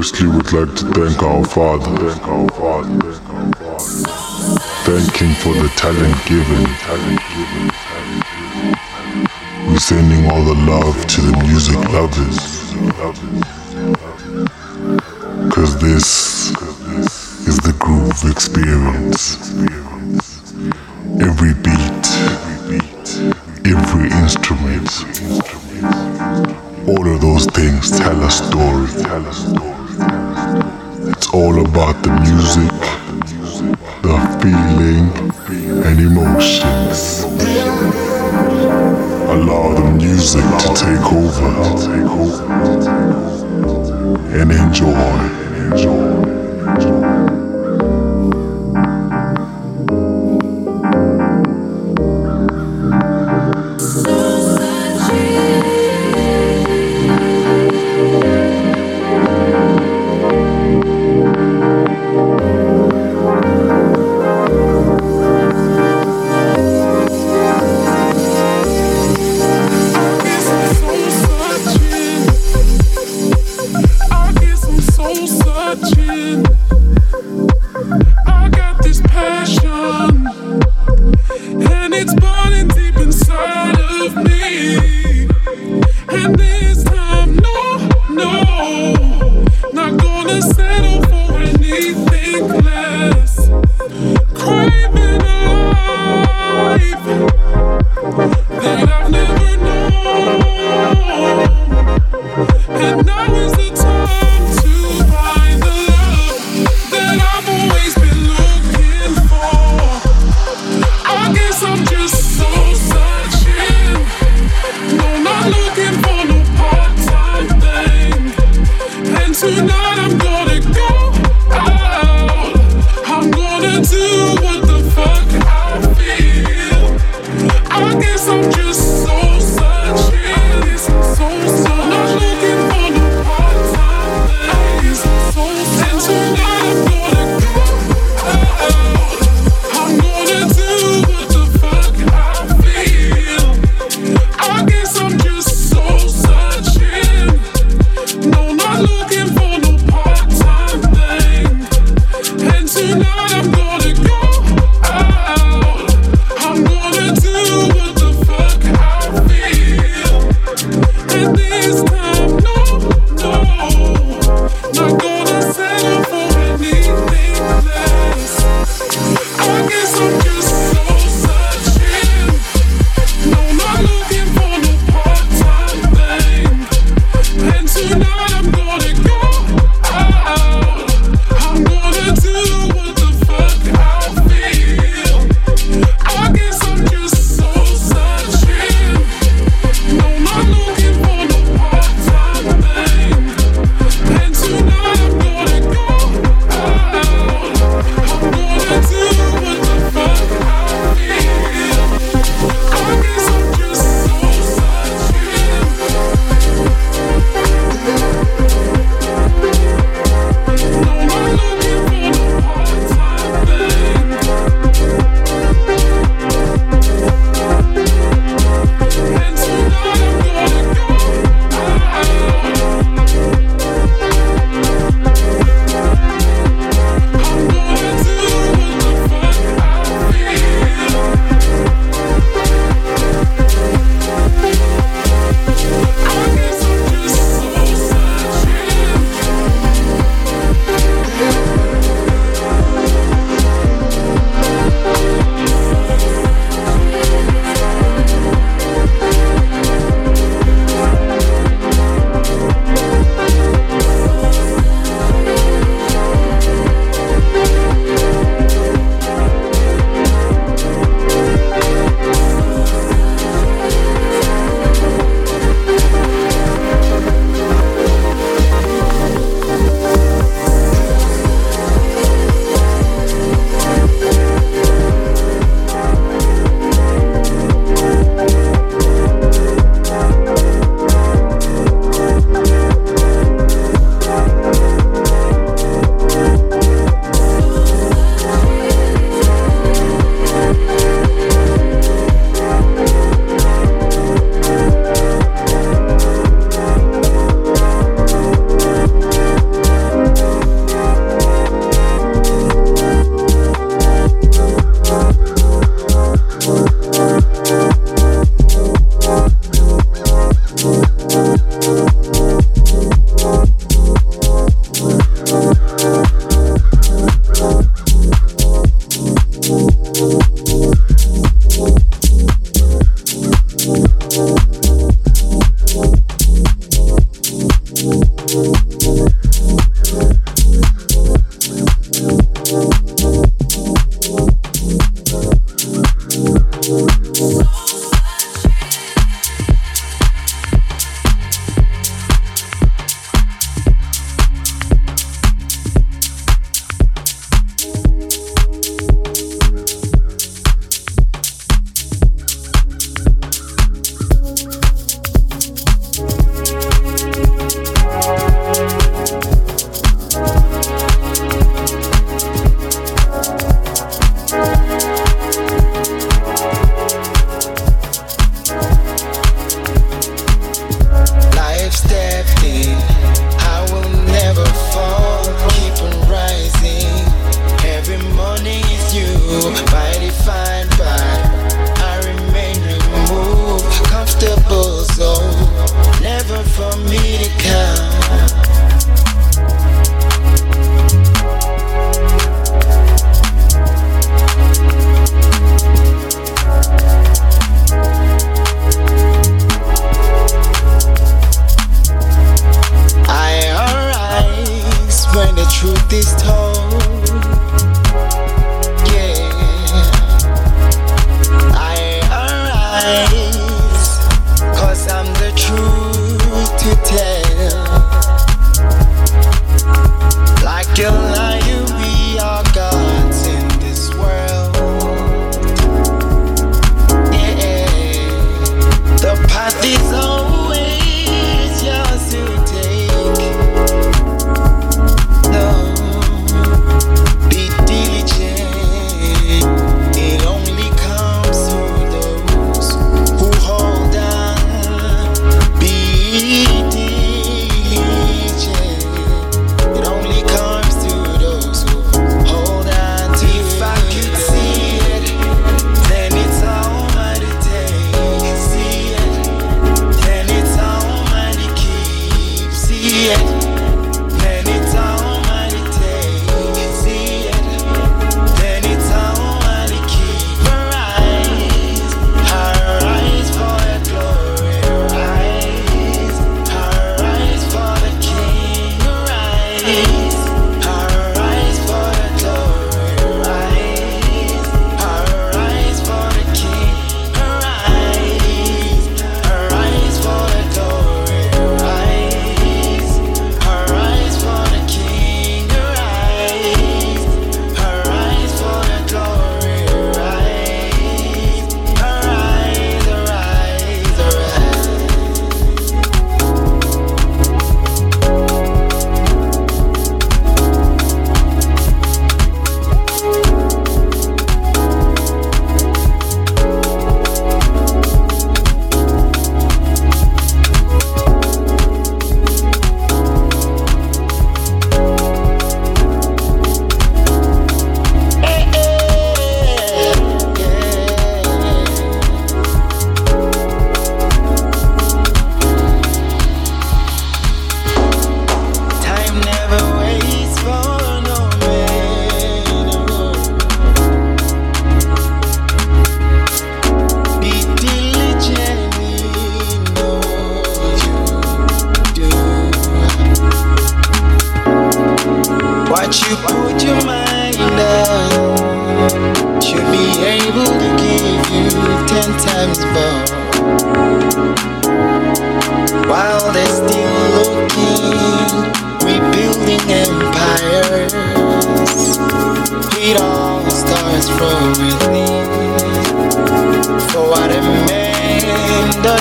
firstly would like to thank our Father. Thank our Father. Thank Him for the talent given. We're sending all the love to the music lovers. Cause this is the groove experience.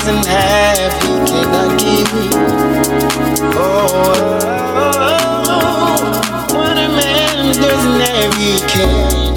doesn't have, he cannot give. Oh oh, oh, oh, oh, what a man doesn't have, he can.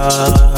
love.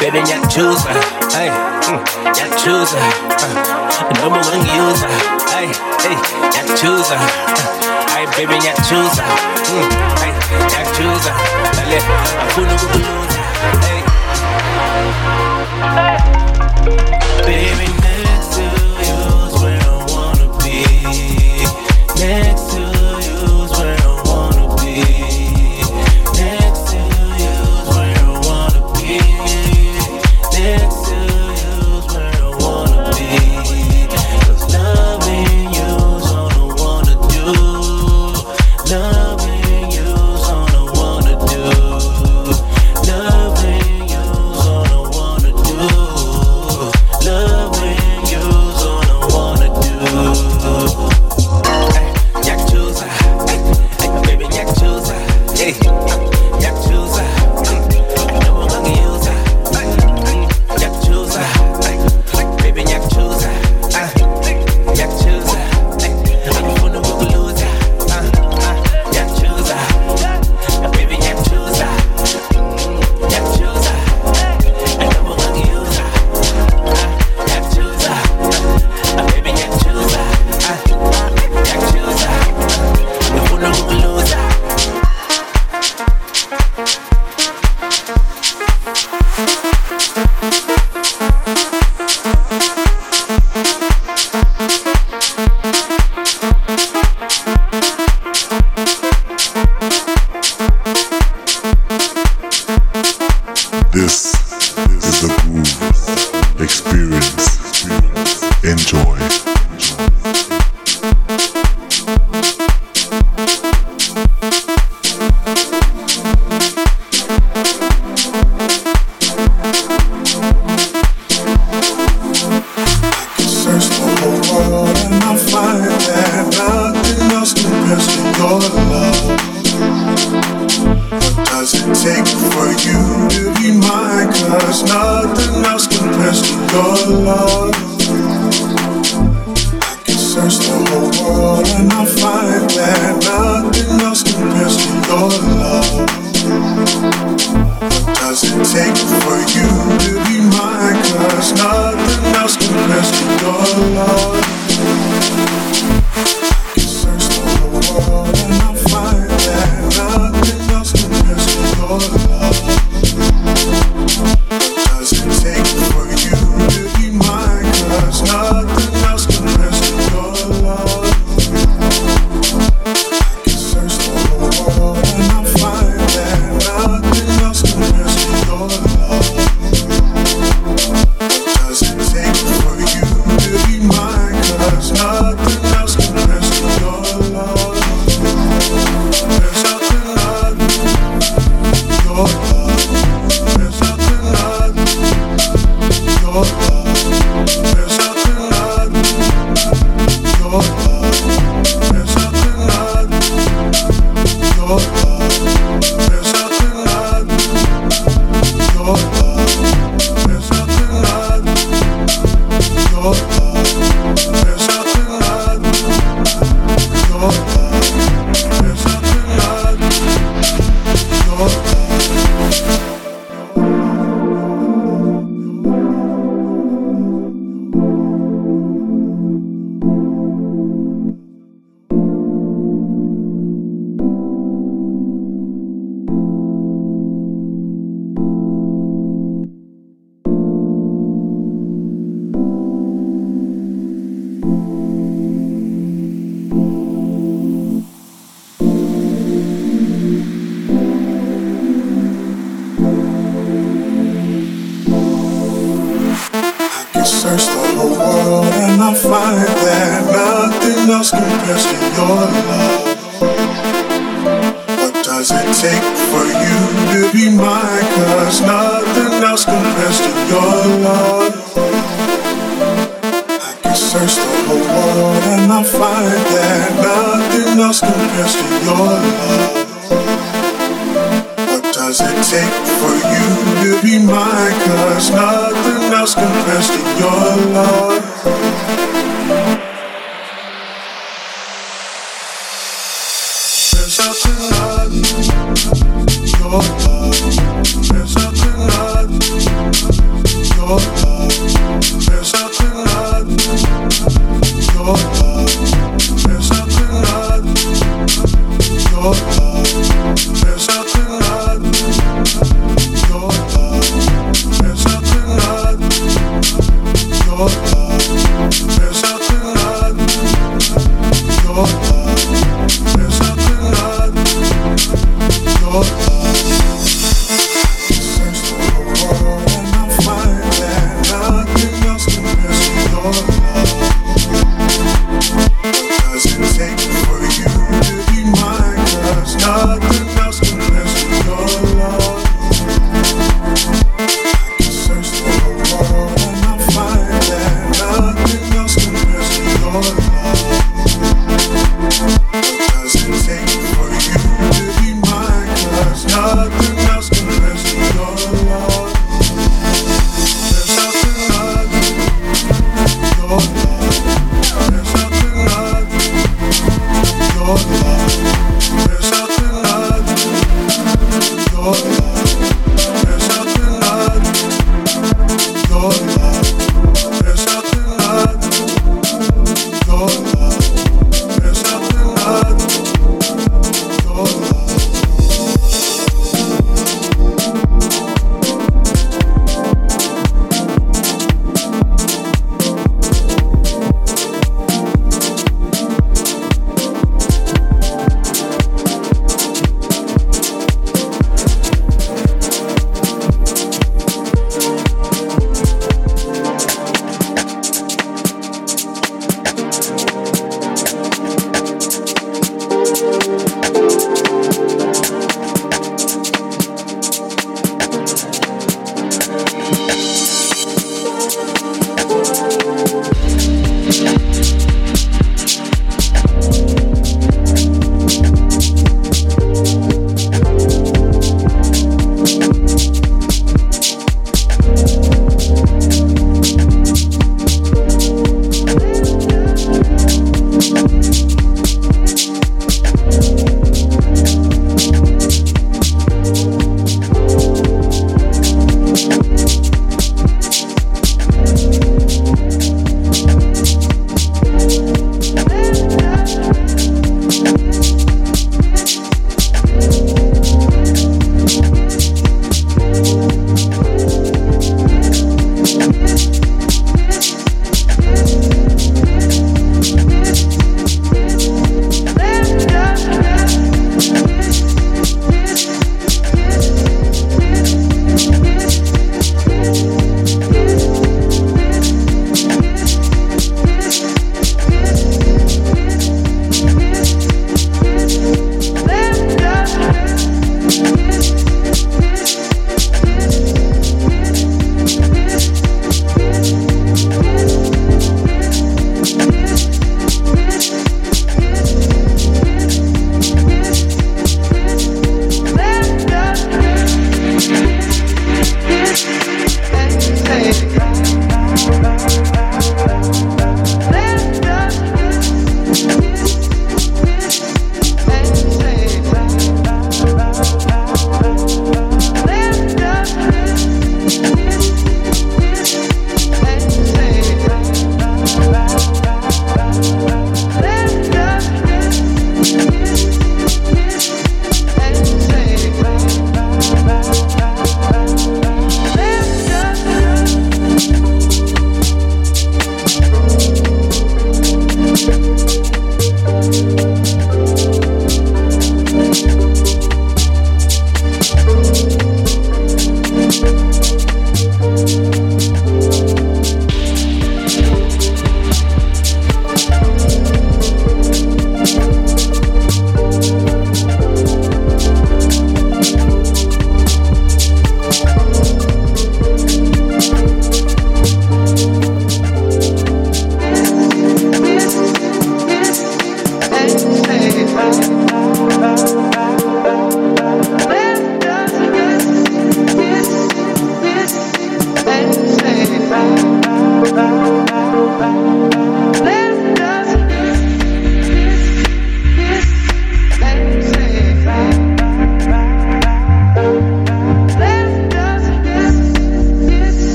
Baby, you're chooser, hey, mm, you're chooser, uh, number one user, hey, hey, you're chooser, uh, hey, baby, you're chooser, mm, hey, you're chooser, dale, hakuna kukuloser, hey. Baby, next to you is where I wanna be, next to